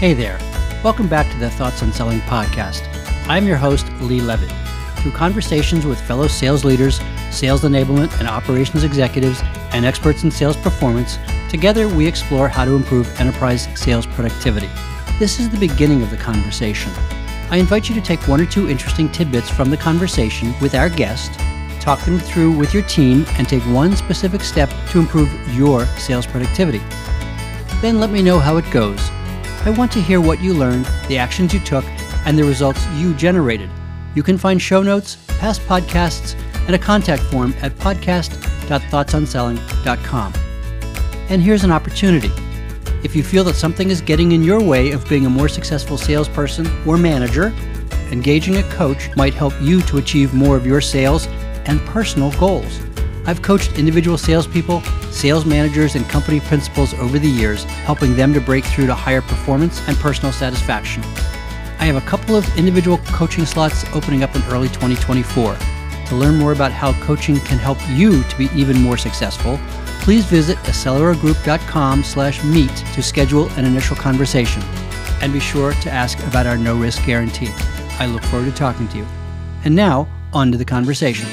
Hey there. Welcome back to the Thoughts on Selling podcast. I'm your host, Lee Levitt. Through conversations with fellow sales leaders, sales enablement and operations executives, and experts in sales performance, together we explore how to improve enterprise sales productivity. This is the beginning of the conversation. I invite you to take one or two interesting tidbits from the conversation with our guest, talk them through with your team, and take one specific step to improve your sales productivity. Then let me know how it goes I want to hear what you learned, the actions you took, and the results you generated. You can find show notes, past podcasts, and a contact form at podcast.thoughtsonselling.com. And here's an opportunity. If you feel that something is getting in your way of being a more successful salesperson or manager, engaging a coach might help you to achieve more of your sales and personal goals. I've coached individual salespeople, sales managers, and company principals over the years, helping them to break through to higher performance and personal satisfaction. I have a couple of individual coaching slots opening up in early 2024. To learn more about how coaching can help you to be even more successful, please visit acceleragroup.com slash meet to schedule an initial conversation. And be sure to ask about our no-risk guarantee. I look forward to talking to you. And now, on to the conversation.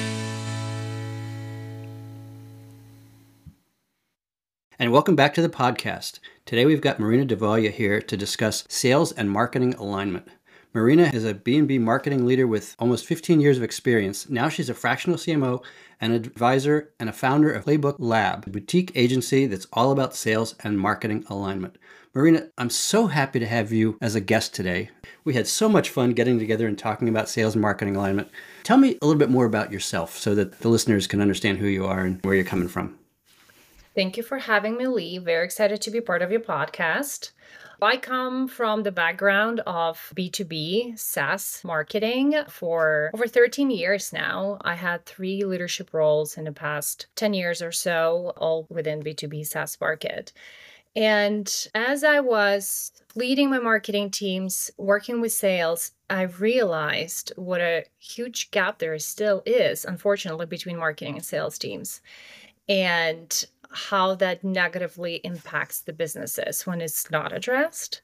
And welcome back to the podcast. Today we've got Marina Devalia here to discuss sales and marketing alignment. Marina is a B2B marketing leader with almost 15 years of experience. Now she's a fractional CMO, an advisor, and a founder of Playbook Lab, a boutique agency that's all about sales and marketing alignment. Marina, I'm so happy to have you as a guest today. We had so much fun getting together and talking about sales and marketing alignment. Tell me a little bit more about yourself so that the listeners can understand who you are and where you're coming from. Thank you for having me, Lee. Very excited to be part of your podcast. I come from the background of B2B SaaS marketing for over 13 years now. I had three leadership roles in the past 10 years or so, all within B2B SaaS market. And as I was leading my marketing teams, working with sales, I realized what a huge gap there still is, unfortunately, between marketing and sales teams. And how that negatively impacts the businesses when it's not addressed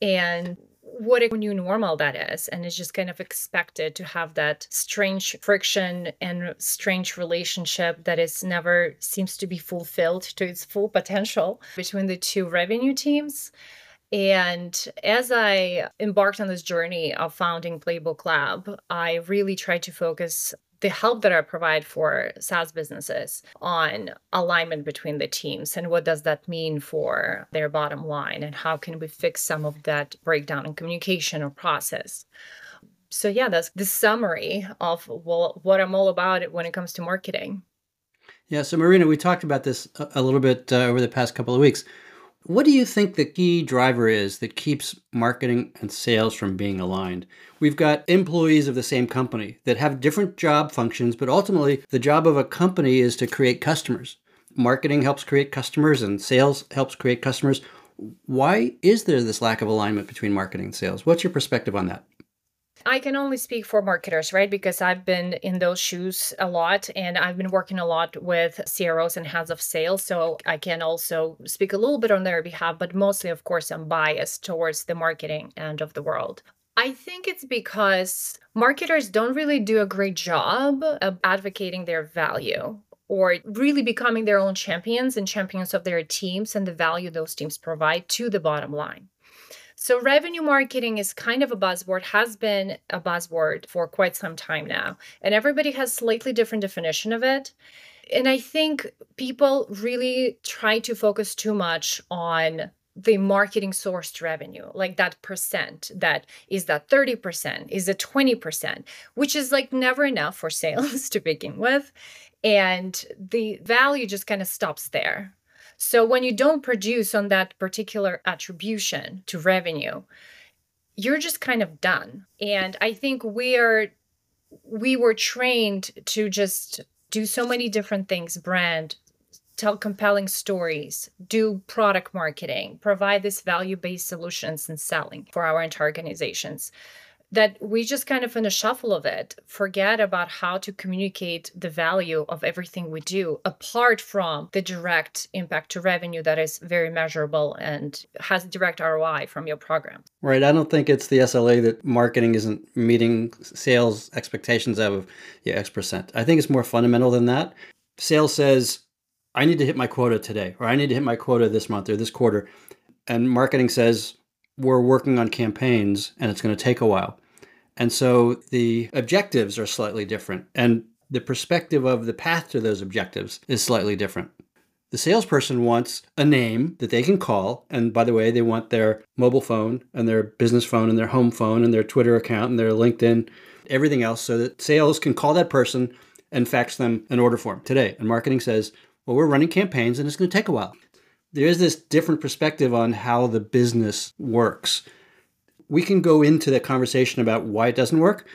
and what a new normal that is. And it's just kind of expected to have that strange friction and strange relationship that is never seems to be fulfilled to its full potential between the two revenue teams. And as I embarked on this journey of founding Playbook Lab, I really tried to focus the help that I provide for SaaS businesses on alignment between the teams and what does that mean for their bottom line and how can we fix some of that breakdown in communication or process. So yeah, that's the summary of well, what I'm all about when it comes to marketing. Yeah, so Marina, we talked about this a little bit uh, over the past couple of weeks. What do you think the key driver is that keeps marketing and sales from being aligned? We've got employees of the same company that have different job functions, but ultimately the job of a company is to create customers. Marketing helps create customers and sales helps create customers. Why is there this lack of alignment between marketing and sales? What's your perspective on that? I can only speak for marketers, right? Because I've been in those shoes a lot and I've been working a lot with CROs and heads of sales. So I can also speak a little bit on their behalf, but mostly, of course, I'm biased towards the marketing end of the world. I think it's because marketers don't really do a great job of advocating their value or really becoming their own champions and champions of their teams and the value those teams provide to the bottom line. So, revenue marketing is kind of a buzzword, has been a buzzword for quite some time now, and everybody has slightly different definition of it. And I think people really try to focus too much on the marketing sourced revenue, like that percent, that is that 30%, is it 20%, which is like never enough for sales to begin with. And the value just kind of stops there. So when you don't produce on that particular attribution to revenue, you're just kind of done. And I think we are we were trained to just do so many different things, brand, tell compelling stories, do product marketing, provide this value-based solutions and selling for our entire organizations that we just kind of in a shuffle of it forget about how to communicate the value of everything we do apart from the direct impact to revenue that is very measurable and has direct ROI from your program. Right. I don't think it's the SLA that marketing isn't meeting sales expectations of yeah, X percent. I think it's more fundamental than that. Sales says, I need to hit my quota today, or I need to hit my quota this month or this quarter. And marketing says, we're working on campaigns and it's going to take a while. And so the objectives are slightly different. And the perspective of the path to those objectives is slightly different. The salesperson wants a name that they can call. And by the way, they want their mobile phone and their business phone and their home phone and their Twitter account and their LinkedIn, everything else, so that sales can call that person and fax them an order form today. And marketing says, well, we're running campaigns and it's going to take a while. There is this different perspective on how the business works. We can go into the conversation about why it doesn't work.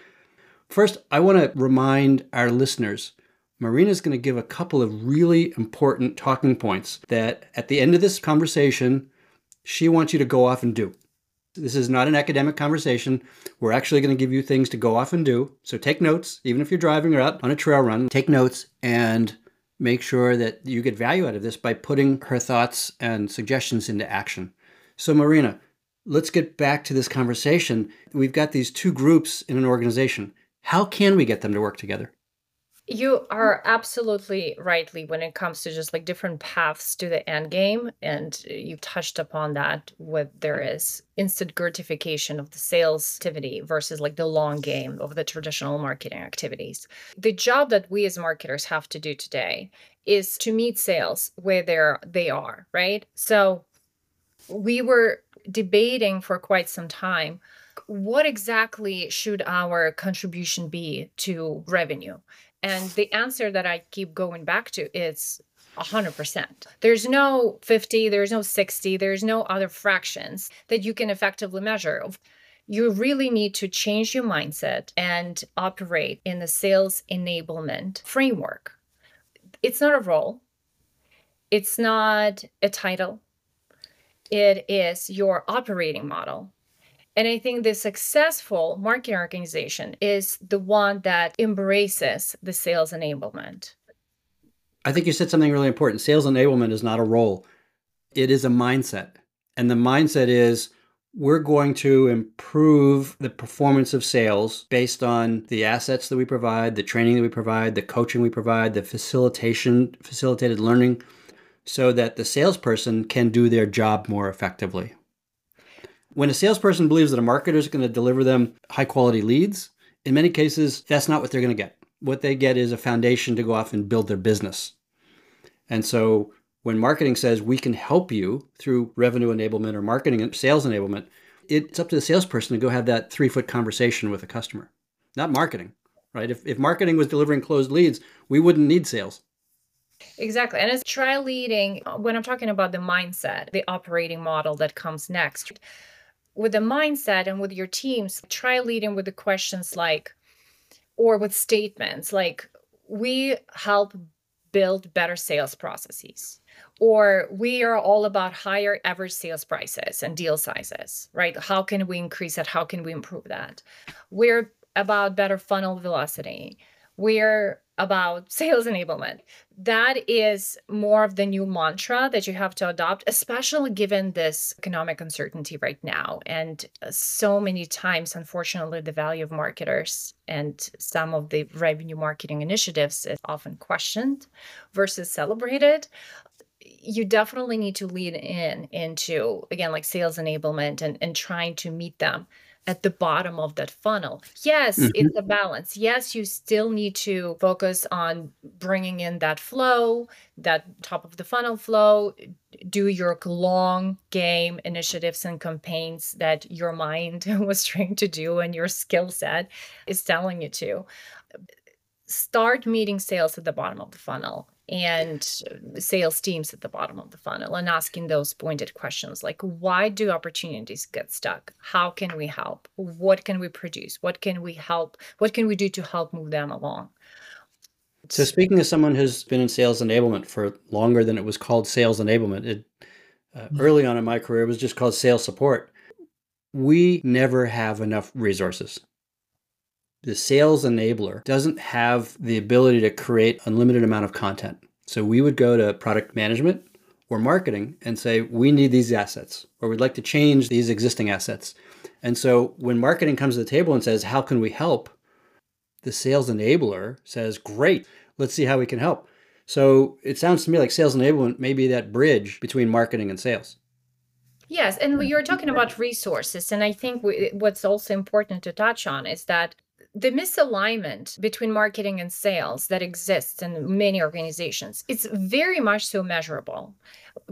First, I want to remind our listeners Marina is going to give a couple of really important talking points that at the end of this conversation, she wants you to go off and do. This is not an academic conversation. We're actually going to give you things to go off and do. So take notes, even if you're driving or out on a trail run, take notes and make sure that you get value out of this by putting her thoughts and suggestions into action. So, Marina, let's get back to this conversation. We've got these two groups in an organization. How can we get them to work together? You are absolutely rightly when it comes to just like different paths to the end game. And you touched upon that with there is instant gratification of the sales activity versus like the long game of the traditional marketing activities. The job that we as marketers have to do today is to meet sales where they're they are, right? So we were debating for quite some time what exactly should our contribution be to revenue and the answer that I keep going back to is 100%. There's no 50, there's no 60, there's no other fractions that you can effectively measure. You really need to change your mindset and operate in the sales enablement framework. It's not a role, it's not a title, it is your operating model. And I think the successful marketing organization is the one that embraces the sales enablement. I think you said something really important. Sales enablement is not a role, it is a mindset. And the mindset is we're going to improve the performance of sales based on the assets that we provide, the training that we provide, the coaching we provide, the facilitation, facilitated learning, so that the salesperson can do their job more effectively. When a salesperson believes that a marketer is going to deliver them high quality leads, in many cases, that's not what they're going to get. What they get is a foundation to go off and build their business. And so when marketing says we can help you through revenue enablement or marketing and sales enablement, it's up to the salesperson to go have that three foot conversation with a customer, not marketing, right? If, if marketing was delivering closed leads, we wouldn't need sales. Exactly. And it's try leading uh, when I'm talking about the mindset, the operating model that comes next with the mindset and with your teams, try leading with the questions like, or with statements like, we help build better sales processes or we are all about higher average sales prices and deal sizes right? How can we increase that? How can we improve that? We're about better funnel velocity. We're about sales enablement. That is more of the new mantra that you have to adopt, especially given this economic uncertainty right now. And uh, so many times, unfortunately, the value of marketers and some of the revenue marketing initiatives is often questioned versus celebrated you definitely need to lean in into again like sales enablement and, and trying to meet them at the bottom of that funnel. Yes, mm-hmm. it's a balance. Yes, you still need to focus on bringing in that flow, that top of the funnel flow, do your long game initiatives and campaigns that your mind was trained to do and your skill set is telling you to. Start meeting sales at the bottom of the funnel and sales teams at the bottom of the funnel and asking those pointed questions like why do opportunities get stuck? How can we help? What can we produce? What can we help? What can we do to help move them along? So speaking as someone who's been in sales enablement for longer than it was called sales enablement it uh, mm-hmm. early on in my career it was just called sales support. We never have enough resources. The sales enabler doesn't have the ability to create unlimited amount of content. So we would go to product management or marketing and say, we need these assets, or we'd like to change these existing assets. And so when marketing comes to the table and says, how can we help? The sales enabler says, great, let's see how we can help. So it sounds to me like sales enablement may be that bridge between marketing and sales. Yes, and you're talking about resources, and I think what's also important to touch on is that the misalignment between marketing and sales that exists in many organizations it's very much so measurable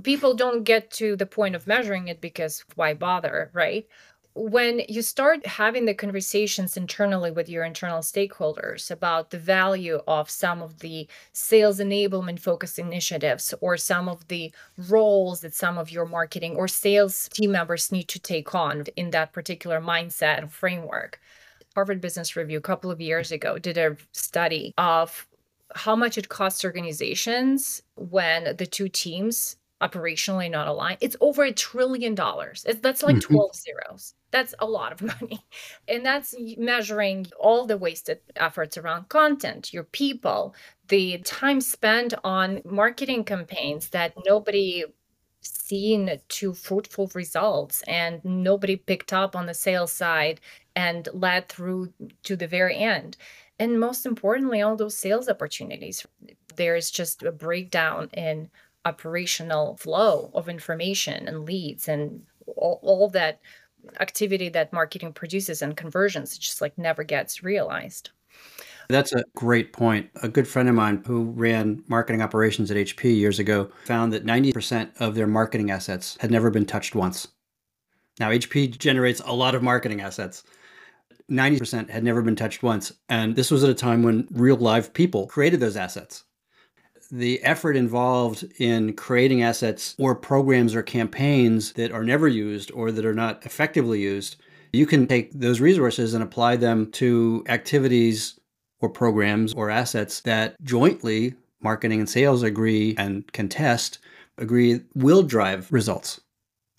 people don't get to the point of measuring it because why bother right when you start having the conversations internally with your internal stakeholders about the value of some of the sales enablement focused initiatives or some of the roles that some of your marketing or sales team members need to take on in that particular mindset and framework. Harvard Business Review a couple of years ago did a study of how much it costs organizations when the two teams operationally not aligned. It's over a trillion dollars. That's like mm-hmm. 12 zeros. That's a lot of money. And that's measuring all the wasted efforts around content, your people, the time spent on marketing campaigns that nobody seen to fruitful results and nobody picked up on the sales side and led through to the very end. And most importantly, all those sales opportunities. There's just a breakdown in operational flow of information and leads and all, all that activity that marketing produces and conversions just like never gets realized. That's a great point. A good friend of mine who ran marketing operations at HP years ago found that 90% of their marketing assets had never been touched once. Now, HP generates a lot of marketing assets. 90% had never been touched once. And this was at a time when real live people created those assets the effort involved in creating assets or programs or campaigns that are never used or that are not effectively used, you can take those resources and apply them to activities or programs or assets that jointly marketing and sales agree and can test agree will drive results.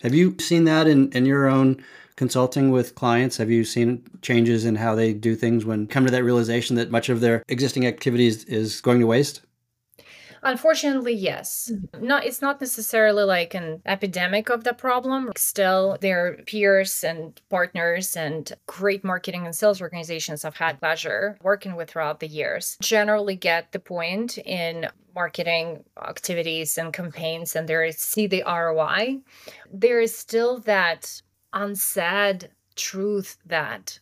Have you seen that in, in your own consulting with clients? Have you seen changes in how they do things when come to that realization that much of their existing activities is going to waste? Unfortunately, yes. Mm-hmm. Not it's not necessarily like an epidemic of the problem. Still, their peers and partners and great marketing and sales organizations I've had pleasure working with throughout the years generally get the point in marketing activities and campaigns and they see the ROI. There is still that unsaid truth that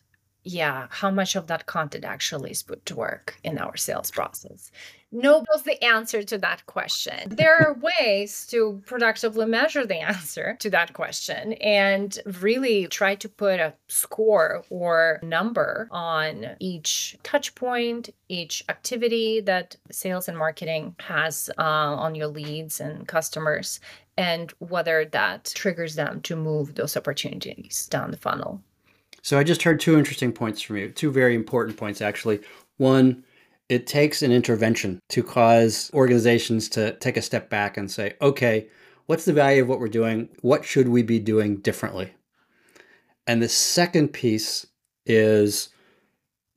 yeah, how much of that content actually is put to work in our sales process? No knows the answer to that question. There are ways to productively measure the answer to that question and really try to put a score or number on each touch point, each activity that sales and marketing has uh, on your leads and customers, and whether that triggers them to move those opportunities down the funnel. So I just heard two interesting points from you, two very important points, actually. One, it takes an intervention to cause organizations to take a step back and say, okay, what's the value of what we're doing? What should we be doing differently? And the second piece is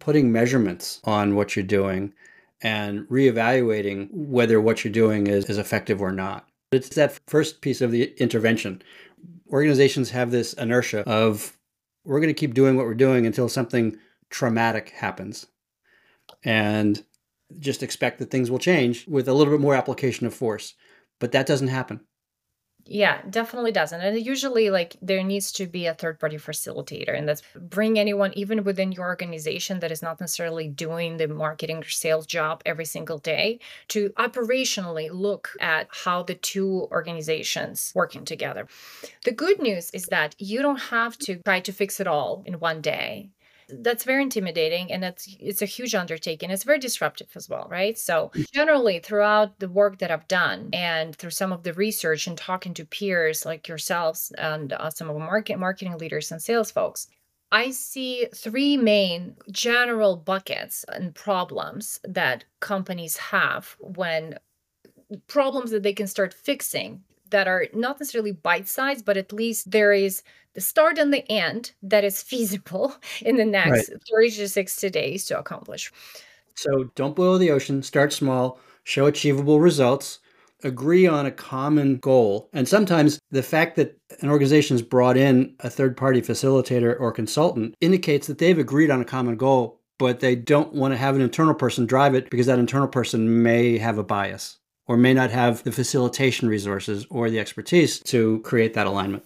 putting measurements on what you're doing and reevaluating whether what you're doing is, is effective or not. It's that first piece of the intervention. Organizations have this inertia of we're going to keep doing what we're doing until something traumatic happens. And just expect that things will change with a little bit more application of force. But that doesn't happen. Yeah, definitely doesn't. And usually, like, there needs to be a third party facilitator, and that's bring anyone, even within your organization, that is not necessarily doing the marketing or sales job every single day, to operationally look at how the two organizations working together. The good news is that you don't have to try to fix it all in one day that's very intimidating and it's it's a huge undertaking. It's very disruptive as well right? So generally throughout the work that i've done and through some of the research and talking to peers like yourselves and uh, some of the market marketing leaders and sales folks I see three main general buckets and problems that companies have when problems that they can start fixing that are not necessarily bite sized, but at least there is the start and the end that is feasible in the next right. 30 to 60 days to accomplish. So don't boil the ocean, start small, show achievable results, agree on a common goal. And sometimes the fact that an organization has brought in a third party facilitator or consultant indicates that they've agreed on a common goal, but they don't want to have an internal person drive it because that internal person may have a bias or may not have the facilitation resources or the expertise to create that alignment.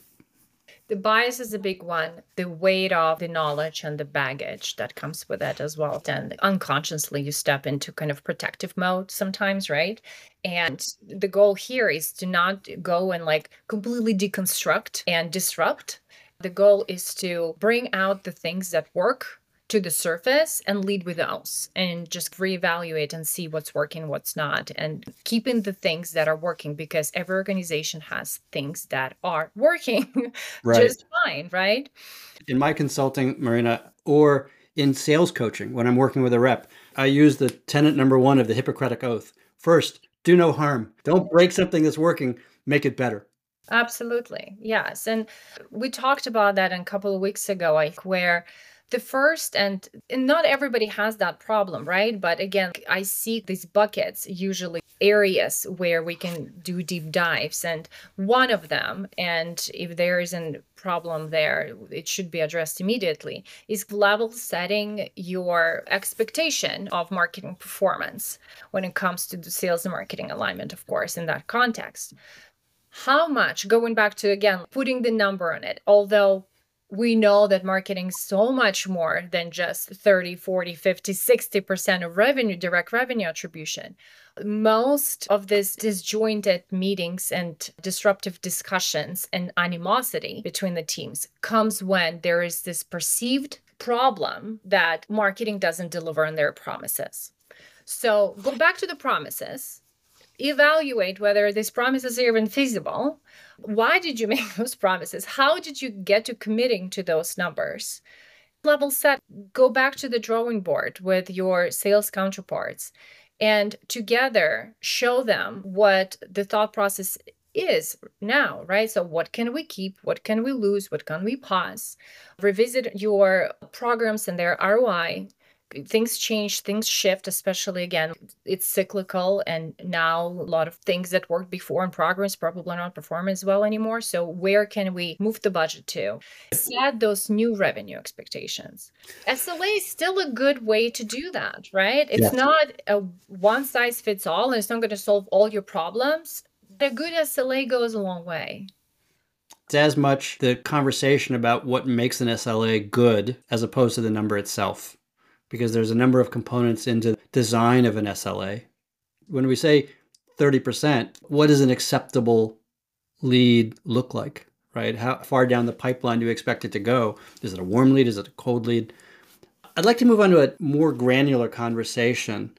The bias is a big one. The weight of the knowledge and the baggage that comes with it as well. Then unconsciously you step into kind of protective mode sometimes, right? And the goal here is to not go and like completely deconstruct and disrupt. The goal is to bring out the things that work to the surface and lead with those and just reevaluate and see what's working, what's not, and keeping the things that are working because every organization has things that are working right. just fine, right? In my consulting, Marina, or in sales coaching, when I'm working with a rep, I use the tenet number one of the Hippocratic Oath. First, do no harm. Don't break something that's working, make it better. Absolutely. Yes. And we talked about that a couple of weeks ago, like where the first and, and not everybody has that problem right? But again i see these buckets usually areas where we can do deep dives and one of them and if there is a problem there it should be addressed immediately is level setting your expectation of marketing performance when it comes to the sales and marketing alignment of course in that context. How much going back to again putting the number on it although we know that marketing is so much more than just 30 40 50 60% of revenue direct revenue attribution. Most of this disjointed meetings and disruptive discussions and animosity between the teams comes when there is this perceived problem that marketing doesn't deliver on their promises. So go back to the promises evaluate whether these promises are even feasible. Why did you make those promises? How did you get to committing to those numbers? Level set, go back to the drawing board with your sales counterparts and together show them what the thought process is now, right? So, what can we keep? What can we lose? What can we pause? Revisit your programs and their ROI things change, things shift, especially again, it's cyclical. And now a lot of things that worked before in progress probably not perform as well anymore. So, where can we move the budget to? Set those new revenue expectations. SLA is still a good way to do that, right? It's yes. not a one size fits all and it's not going to solve all your problems. The good SLA goes a long way. It's as much the conversation about what makes an SLA good as opposed to the number itself because there's a number of components into design of an SLA. When we say 30%, what does an acceptable lead look like, right? How far down the pipeline do you expect it to go? Is it a warm lead? Is it a cold lead? I'd like to move on to a more granular conversation.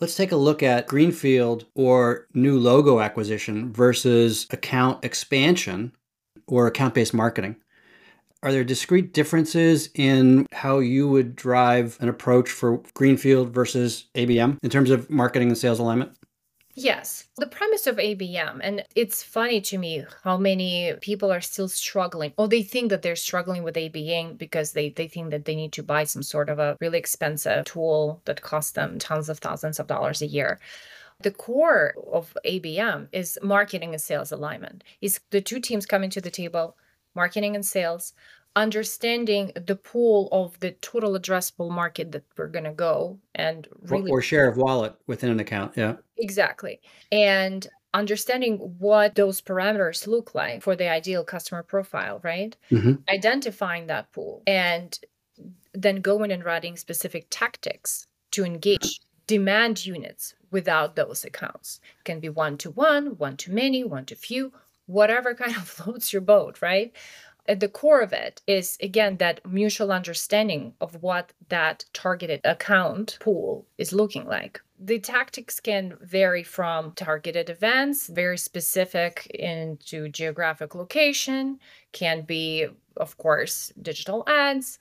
Let's take a look at Greenfield or new logo acquisition versus account expansion or account based marketing. Are there discrete differences in how you would drive an approach for Greenfield versus ABM in terms of marketing and sales alignment? Yes, the premise of ABM, and it's funny to me how many people are still struggling, or they think that they're struggling with ABM because they, they think that they need to buy some sort of a really expensive tool that costs them tons of thousands of dollars a year. The core of ABM is marketing and sales alignment. Is the two teams coming to the table marketing and sales, understanding the pool of the total addressable market that we're going to go and really or share of wallet within an account yeah. Exactly. And understanding what those parameters look like for the ideal customer profile right? Mm-hmm. identifying that pool and then going and writing specific tactics to engage demand units without those accounts. It can be one to one one to many one to few whatever kind of floats your boat, right? At the core of it is, again, that mutual understanding of what that targeted account pool is looking like. The tactics can vary from targeted events, very specific into geographic location, can be, of course, digital ads,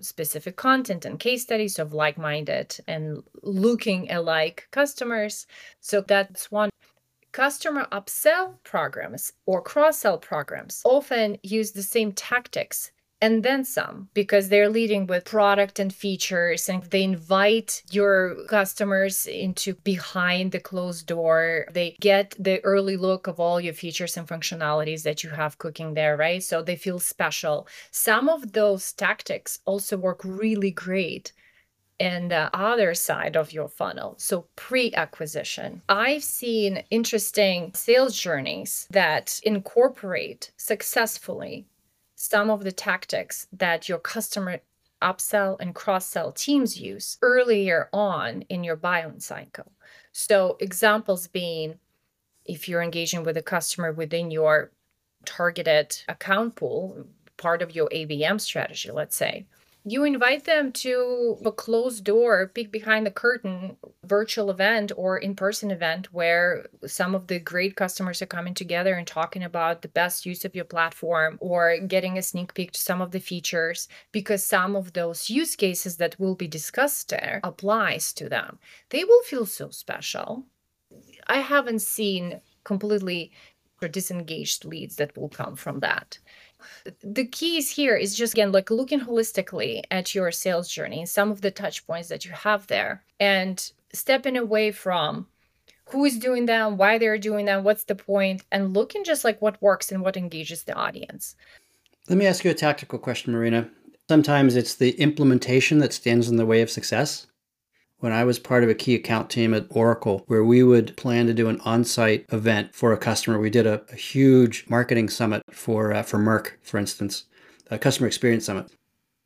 specific content and case studies of like minded and looking alike customers. So that's one Customer upsell programs or cross sell programs often use the same tactics and then some because they're leading with product and features and they invite your customers into behind the closed door. They get the early look of all your features and functionalities that you have cooking there right? So they feel special. Some of those tactics also work really great in the other side of your funnel. So, pre acquisition. I've seen interesting sales journeys that incorporate successfully some of the tactics that your customer upsell and cross sell teams use earlier on in your buying cycle. So, examples being if you're engaging with a customer within your targeted account pool, part of your ABM strategy, let's say, you invite them to a closed door, peek behind the curtain virtual event or in person event where some of the great customers are coming together and talking about the best use of your platform or getting a sneak peek to some of the features because some of those use cases that will be discussed there applies to them. They will feel so special. I haven't seen completely disengaged leads that will come from that the keys here is just again like looking holistically at your sales journey some of the touch points that you have there and stepping away from who is doing them why they're doing them what's the point and looking just like what works and what engages the audience. Let me ask you a tactical question marina. Sometimes it's the implementation that stands in the way of success when I was part of a key account team at Oracle, where we would plan to do an on site event for a customer. We did a, a huge marketing summit for, uh, for Merck, for instance, a customer experience summit.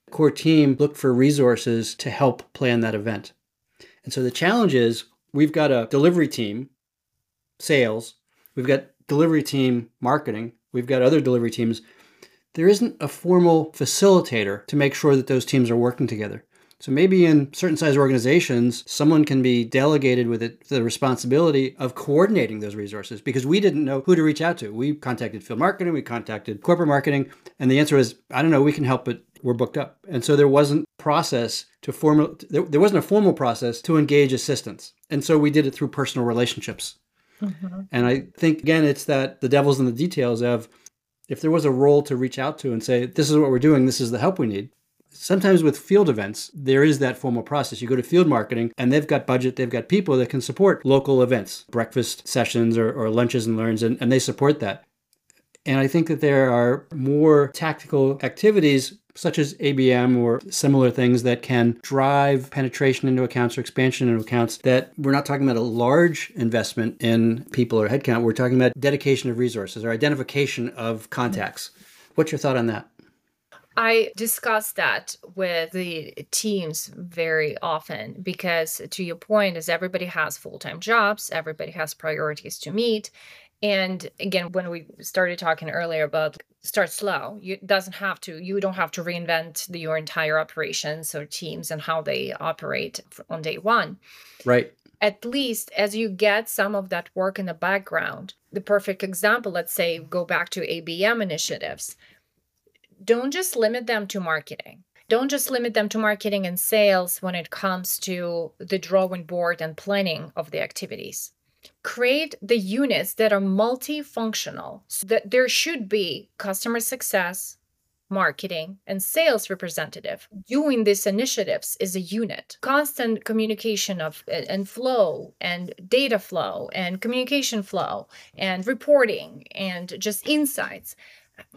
The core team looked for resources to help plan that event. And so the challenge is we've got a delivery team, sales, we've got delivery team marketing, we've got other delivery teams. There isn't a formal facilitator to make sure that those teams are working together. So maybe in certain size organizations, someone can be delegated with it, the responsibility of coordinating those resources because we didn't know who to reach out to. We contacted field marketing, we contacted corporate marketing, and the answer was, I don't know, we can help, but we're booked up. And so there wasn't process to formal there, there wasn't a formal process to engage assistance. And so we did it through personal relationships. Mm-hmm. And I think again it's that the devil's in the details of if there was a role to reach out to and say, this is what we're doing, this is the help we need, Sometimes with field events, there is that formal process. You go to field marketing and they've got budget, they've got people that can support local events, breakfast sessions or, or lunches and learns, and, and they support that. And I think that there are more tactical activities such as ABM or similar things that can drive penetration into accounts or expansion into accounts that we're not talking about a large investment in people or headcount. We're talking about dedication of resources or identification of contacts. What's your thought on that? I discuss that with the teams very often because, to your point, is everybody has full time jobs, everybody has priorities to meet. And again, when we started talking earlier about start slow, you doesn't have to, you don't have to reinvent the, your entire operations or teams and how they operate on day one. Right. At least as you get some of that work in the background, the perfect example, let's say, go back to ABM initiatives don't just limit them to marketing. Don't just limit them to marketing and sales when it comes to the drawing board and planning of the activities. Create the units that are multifunctional so that there should be customer success, marketing, and sales representative doing these initiatives is a unit. Constant communication of and flow and data flow and communication flow and reporting and just insights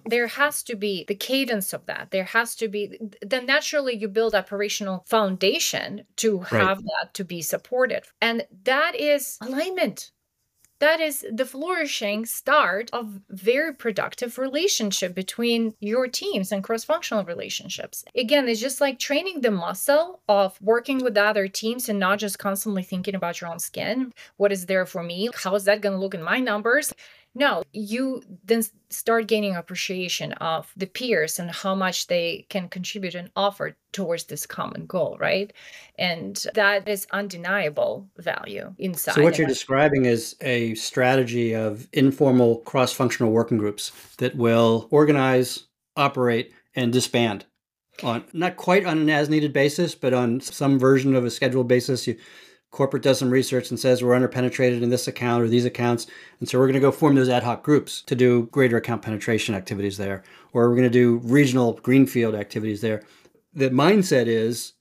there has to be the cadence of that. There has to be then naturally you build operational foundation to have right. that to be supported. And that is alignment. That is the flourishing start of very productive relationship between your teams and cross-functional relationships. Again it's just like training the muscle of working with other teams and not just constantly thinking about your own skin. What is there for me? How is that going to look in my numbers no, you then start gaining appreciation of the peers and how much they can contribute and offer towards this common goal, right? And that is undeniable value inside. So, what you're describing is a strategy of informal cross functional working groups that will organize, operate, and disband on not quite on an as needed basis, but on some version of a scheduled basis. You corporate does some research and says we're underpenetrated in this account or these accounts. And so we're going to go form those ad hoc groups to do greater account penetration activities there, or we're going to do regional greenfield activities there. The mindset is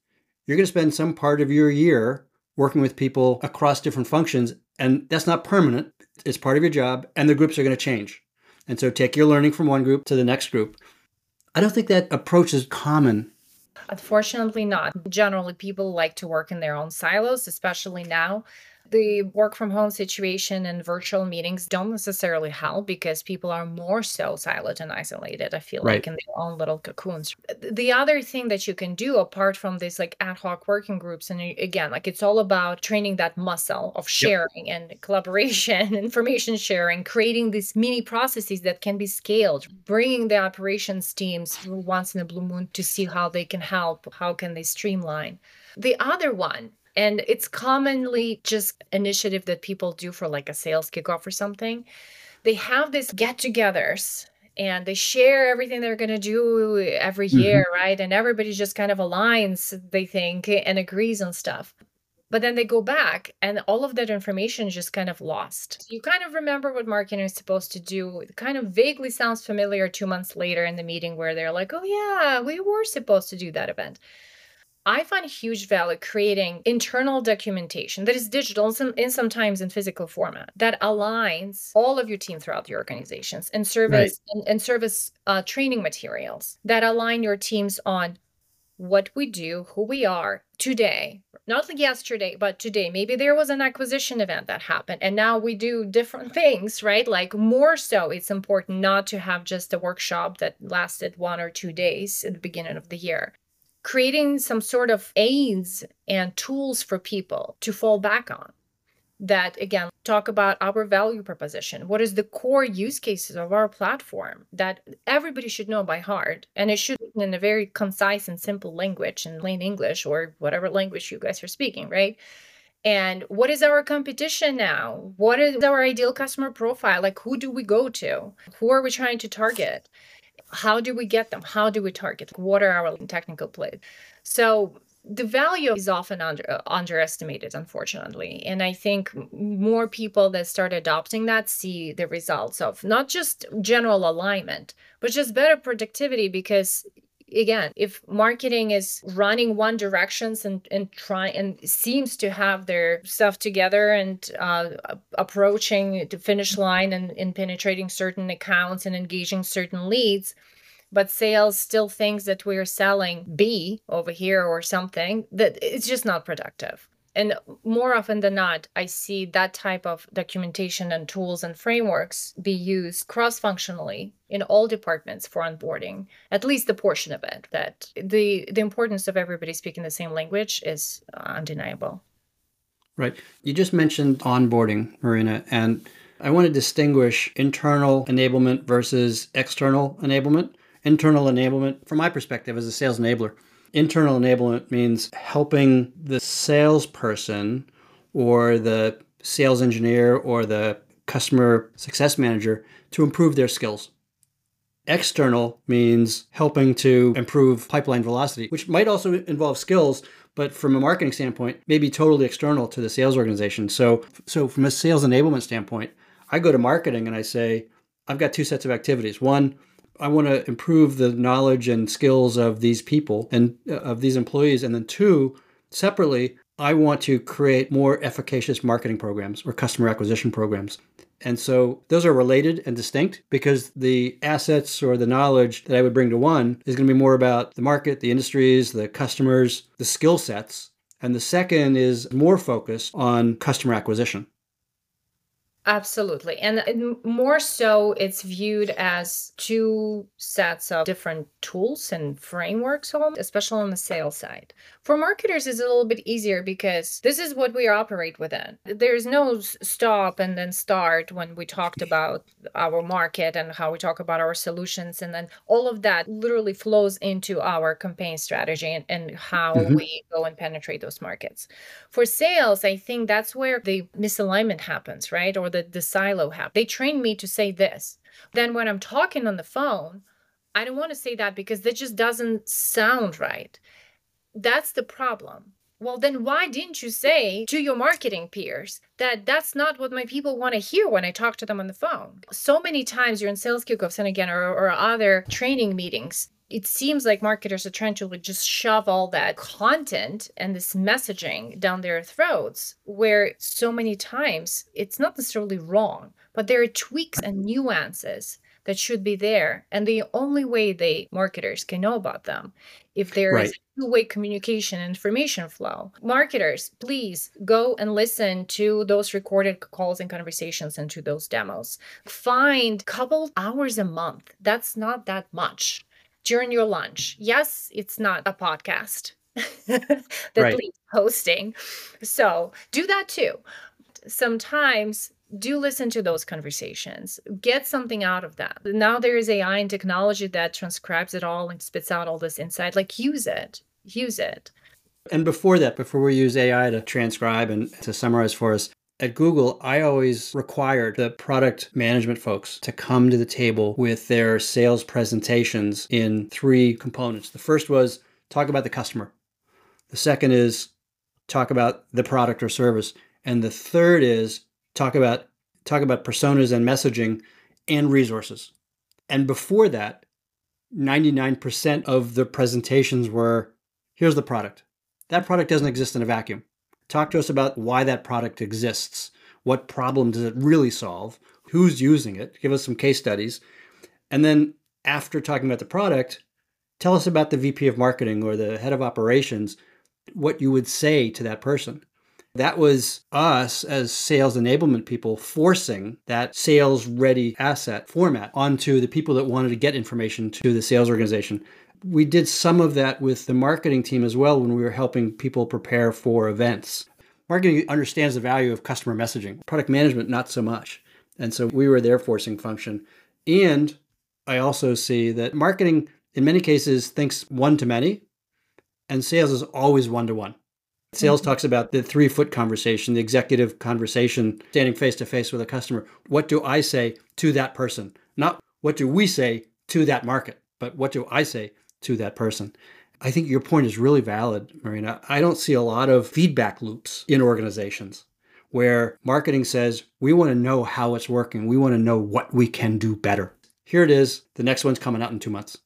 you're going to spend some part of your year working with people across different functions, and that's not permanent. It's part of your job, and the groups are going to change. And so take your learning from one group to the next group. I don't think that approach is common Unfortunately, not. Generally, people like to work in their own silos, especially now the work from home situation and virtual meetings don't necessarily help because people are more so silent and isolated i feel right. like in their own little cocoons the other thing that you can do apart from this like ad hoc working groups and again like it's all about training that muscle of sharing yep. and collaboration information sharing creating these mini processes that can be scaled bringing the operations teams once in a blue moon to see how they can help how can they streamline the other one and it's commonly just initiative that people do for like a sales kickoff or something. They have these get-togethers and they share everything they're going to do every mm-hmm. year right? And everybody just kind of aligns they think and agrees on stuff. But then they go back and all of that information is just kind of lost. You kind of remember what marketing is supposed to do. It kind of vaguely sounds familiar two months later in the meeting where they're like oh yeah we were supposed to do that event I find huge value creating internal documentation that is digital and sometimes in physical format that aligns all of your team throughout the organizations and service right. and, and, service uh, training materials that align your teams on what we do, who we are today, not like yesterday, but today. Maybe there was an acquisition event that happened and now we do different things, right? Like more so, it's important not to have just a workshop that lasted one or two days at the beginning of the year creating some sort of aids and tools for people to fall back on that again talk about our value proposition. What is the core use cases of our platform that everybody should know by heart? And it should be in a very concise and simple language in plain english or whatever language you guys are speaking right? And what is our competition now? What is our ideal customer profile? Like who do we go to? Who are we trying to target how do we get them? How do we target? What are our technical plays? So the value is often under, uh, underestimated, unfortunately. And I think more people that start adopting that see the results of not just general alignment, but just better productivity because again if marketing is running one directions and and try and seems to have their stuff together and uh, approaching the finish line and, and penetrating certain accounts and engaging certain leads but sales still thinks that we're selling b over here or something that it's just not productive and more often than not, I see that type of documentation and tools and frameworks be used cross functionally in all departments for onboarding, at least the portion of it. That the, the importance of everybody speaking the same language is undeniable. Right. You just mentioned onboarding, Marina, and I want to distinguish internal enablement versus external enablement. Internal enablement, from my perspective as a sales enabler, Internal enablement means helping the salesperson or the sales engineer or the customer success manager to improve their skills. External means helping to improve pipeline velocity, which might also involve skills, but from a marketing standpoint, may be totally external to the sales organization. So, so from a sales enablement standpoint, I go to marketing and I say, I've got two sets of activities. One, I want to improve the knowledge and skills of these people and uh, of these employees. And then, two, separately, I want to create more efficacious marketing programs or customer acquisition programs. And so those are related and distinct because the assets or the knowledge that I would bring to one is going to be more about the market, the industries, the customers, the skill sets. And the second is more focused on customer acquisition. Absolutely. And more so, it's viewed as two sets of different tools and frameworks, especially on the sales side. For marketers, it's a little bit easier because this is what we operate within. There's no stop and then start when we talked about our market and how we talk about our solutions. And then all of that literally flows into our campaign strategy and, and how mm-hmm. we go and penetrate those markets. For sales, I think that's where the misalignment happens, right? Or the the, silo have. They trained me to say this. Then when I'm talking on the phone, I don't want to say that because that just doesn't sound right. That's the problem. well then why didn't you say to your marketing peers that that's not what my people want to hear when i talk to them on the phone so many times you're in sales kickoffs and again or, or other training meetings it seems like marketers are trying to like just shove all that content and this messaging down their throats where so many times it's not necessarily wrong but there are tweaks and nuances that should be there. And the only way they marketers can know about them if there right. is two-way communication and information flow marketers please go and listen to those recorded calls and conversations and to those demos. Find couple hours a month. That's not that much during your lunch. Yes, it's not a podcast that right. Lee's hosting. So do that too. Sometimes do listen to those conversations. Get something out of that. Now there is AI and technology that transcribes it all and spits out all this insight. Like use it. Use it. And before that, before we use AI to transcribe and to summarize for us, at Google, I always required the product management folks to come to the table with their sales presentations in three components. The first was talk about the customer. The second is talk about the product or service. And the third is talk about talk about personas and messaging and resources. And before that, 99% of the presentations were here's the product. That product doesn't exist in a vacuum. Talk to us about why that product exists. What problem does it really solve? Who's using it? Give us some case studies. And then after talking about the product, tell us about the VP of marketing or the head of operations, what you would say to that person. That was us as sales enablement people forcing that sales ready asset format onto the people that wanted to get information to the sales organization we did some of that with the marketing team as well when we were helping people prepare for events. Marketing understands the value of customer messaging, product management, not so much. And so we were their forcing function. And I also see that marketing, in many cases, thinks one to many, and sales is always one to one. Sales mm-hmm. talks about the three foot conversation, the executive conversation, standing face to face with a customer. What do I say to that person? Not what do we say to that market, but what do I say to that person. I think your point is really valid, Marina. I don't see a lot of feedback loops in organizations where marketing says, we want to know how it's working. We want to know what we can do better. Here it is. The next one's coming out in two months.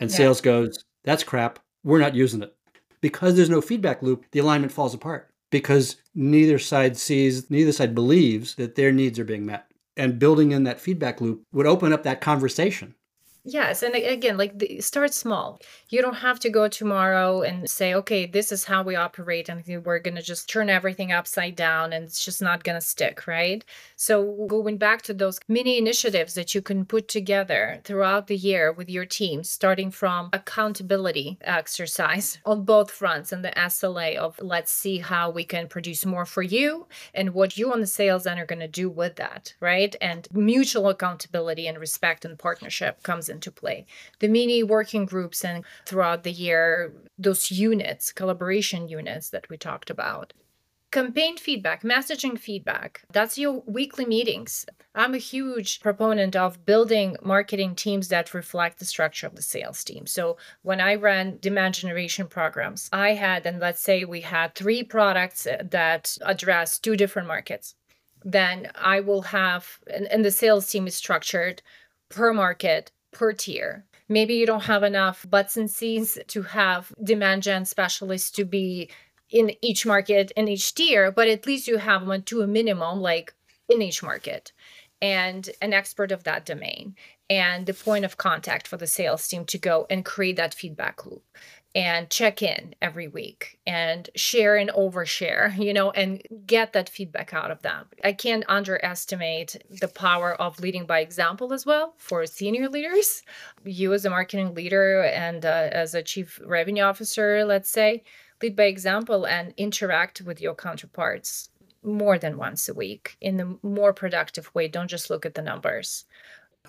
And yeah. sales goes, that's crap. We're not using it. Because there's no feedback loop, the alignment falls apart because neither side sees, neither side believes that their needs are being met. And building in that feedback loop would open up that conversation Yes, and again, like the, start small. You don't have to go tomorrow and say, okay, this is how we operate, and we're gonna just turn everything upside down, and it's just not gonna stick, right? So going back to those mini initiatives that you can put together throughout the year with your team, starting from accountability exercise on both fronts and the SLA of let's see how we can produce more for you and what you on the sales end are gonna do with that, right? And mutual accountability and respect and partnership comes in into play. The mini working groups and throughout the year, those units, collaboration units that we talked about. Campaign feedback, messaging feedback, that's your weekly meetings. I'm a huge proponent of building marketing teams that reflect the structure of the sales team. So when I ran demand generation programs, I had, and let's say we had three products uh, that address two different markets. Then I will have, and, and the sales team is structured per market per tier. Maybe you don't have enough butts and seats to have demand gen specialists to be in each market in each tier, but at least you have one to a minimum, like in each market, and an expert of that domain, and the point of contact for the sales team to go and create that feedback loop and check in every week and share and overshare, you know, and get that feedback out of them. I can't underestimate the power of leading by example as well for senior leaders. You, as a marketing leader and uh, as a chief revenue officer, let's say, lead by example and interact with your counterparts more than once a week in a more productive way. Don't just look at the numbers.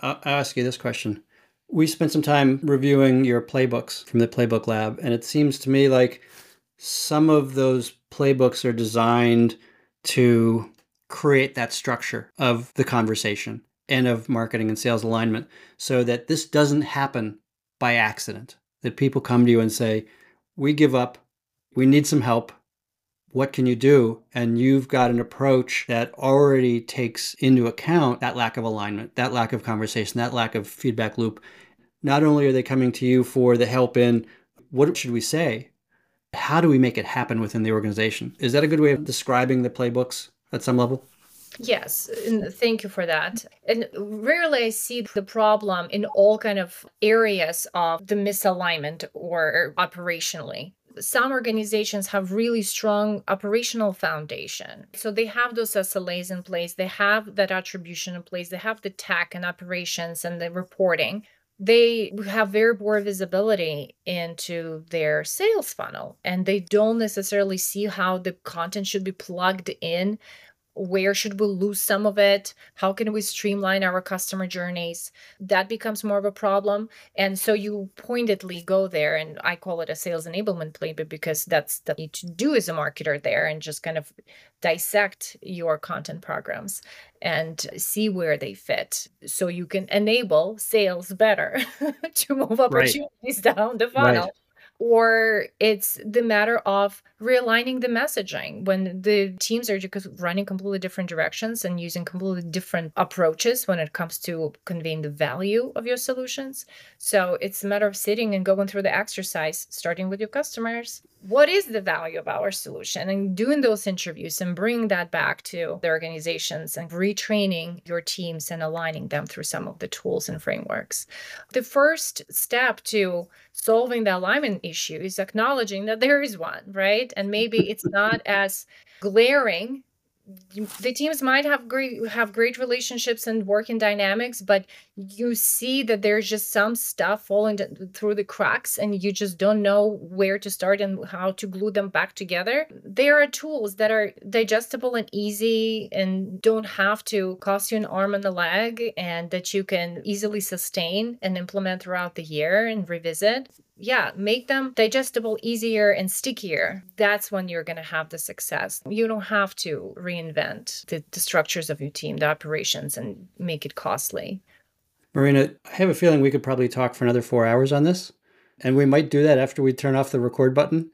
I'll ask you this question we spent some time reviewing your playbooks from the Playbook Lab, and it seems to me like some of those playbooks are designed to create that structure of the conversation and of marketing and sales alignment so that this doesn't happen by accident. That people come to you and say, We give up, we need some help, what can you do? And you've got an approach that already takes into account that lack of alignment, that lack of conversation, that lack of feedback loop. Not only are they coming to you for the help in what should we say, how do we make it happen within the organization? Is that a good way of describing the playbooks at some level? Yes, and thank you for that. And rarely I see the problem in all kind of areas of the misalignment or operationally some organizations have really strong operational foundation. So they have those SLAs in place, they have that attribution in place, they have the tech and operations and the reporting. They have very poor visibility into their sales funnel and they don't necessarily see how the content should be plugged in where should we lose some of it? How can we streamline our customer journeys? That becomes more of a problem. And so you pointedly go there and i call it a sales enablement playbook because that's the need to do as a marketer there and just kind of dissect your content programs and see where they fit so you can enable sales better to move opportunities right. down the funnel. right or it's the matter of realigning the messaging when the teams are just running completely different directions and using completely different approaches when it comes to conveying the value of your solutions. So it's a matter of sitting and going through the exercise, starting with your customers. What is the value of our solution? And doing those interviews and bringing that back to the organizations and retraining your teams and aligning them through some of the tools and frameworks. The first step to solving the alignment issue is acknowledging that there is one, right? And maybe it's not as glaring the teams might have great have great relationships and working dynamics but you see that there's just some stuff falling through the cracks and you just don't know where to start and how to glue them back together. There are tools that are digestible and easy and don't have to cost you an arm and a leg and that you can easily sustain and implement throughout the year and revisit yeah, make them digestible, easier, and stickier. That's when you're going to have the success. You don't have to reinvent the, the structures of your team, the operations, and make it costly. Marina, I have a feeling we could probably talk for another four hours on this, and we might do that after we turn off the record button.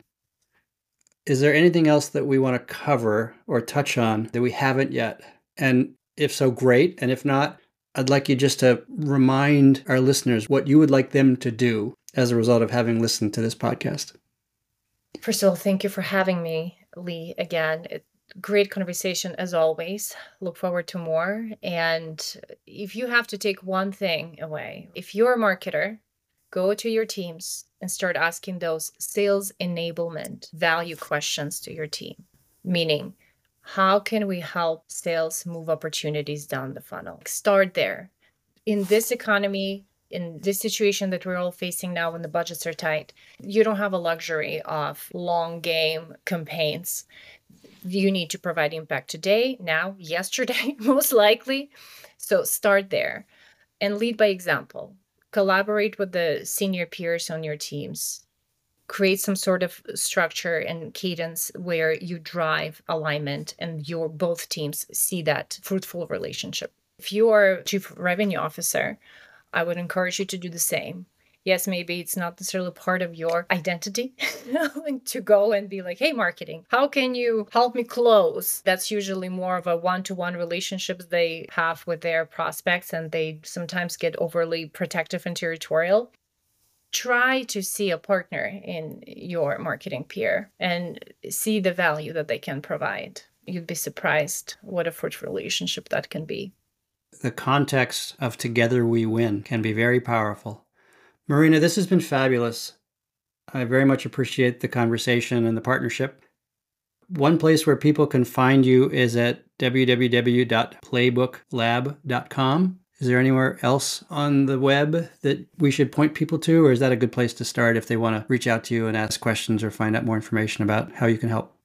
Is there anything else that we want to cover or touch on that we haven't yet? And if so, great. And if not, I'd like you just to remind our listeners what you would like them to do as a result of having listened to this podcast. First of all, thank you for having me, Lee, again. It, great conversation as always. Look forward to more. And if you have to take one thing away, if you're a marketer, go to your teams and start asking those sales enablement value questions to your team. Meaning, how can we help sales move opportunities down the funnel? Start there. In this economy, in this situation that we're all facing now when the budgets are tight, you don't have a luxury of long game campaigns. You need to provide impact today, now, yesterday, most likely. So start there and lead by example. Collaborate with the senior peers on your teams. Create some sort of structure and cadence where you drive alignment and your both teams see that fruitful relationship. If you are chief revenue officer, I would encourage you to do the same. Yes, maybe it's not necessarily part of your identity to go and be like, hey, marketing, how can you help me close? That's usually more of a one to one relationship they have with their prospects, and they sometimes get overly protective and territorial. Try to see a partner in your marketing peer and see the value that they can provide. You'd be surprised what a fruitful relationship that can be the context of Together We Win can be very powerful. Marina, this has been fabulous. I very much appreciate the conversation and the partnership. One place where people can find you is at www.playbooklab.com. Is there anywhere else on the web that we should point people to, or is that a good place to start if they want to reach out to you and ask questions or find out more information about how you can help?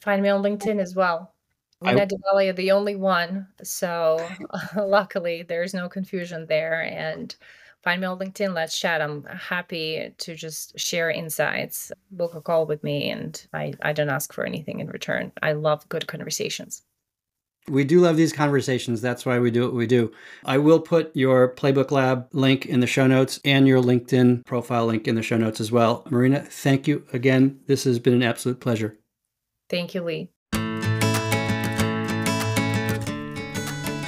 Find me on LinkedIn as well. Lena I, the only one. So luckily, there's no confusion there. And find me on LinkedIn. Let's chat. I'm happy to just share insights. Book a call with me, and I, I don't ask for anything in return. I love good conversations. We do love these conversations. That's why we do what we do. I will put your Playbook Lab link in the show notes and your LinkedIn profile link in the show notes as well. Marina, thank you again. This has been an absolute pleasure. Thank you, Lee.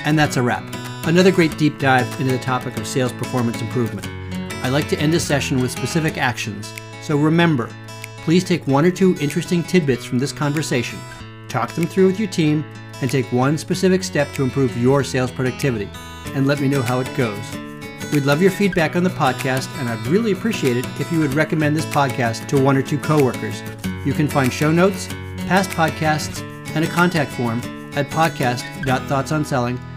And that's a wrap. Another great deep dive into the topic of sales performance improvement. I like to end a session with specific actions, so remember, please take one or two interesting tidbits from this conversation, talk them through with your team, and take one specific step to improve your sales productivity, and let me know how it goes. We'd love your feedback on the podcast, and I'd really appreciate it if you would recommend this podcast to one or two coworkers. You can find show notes, past podcasts, and a contact form at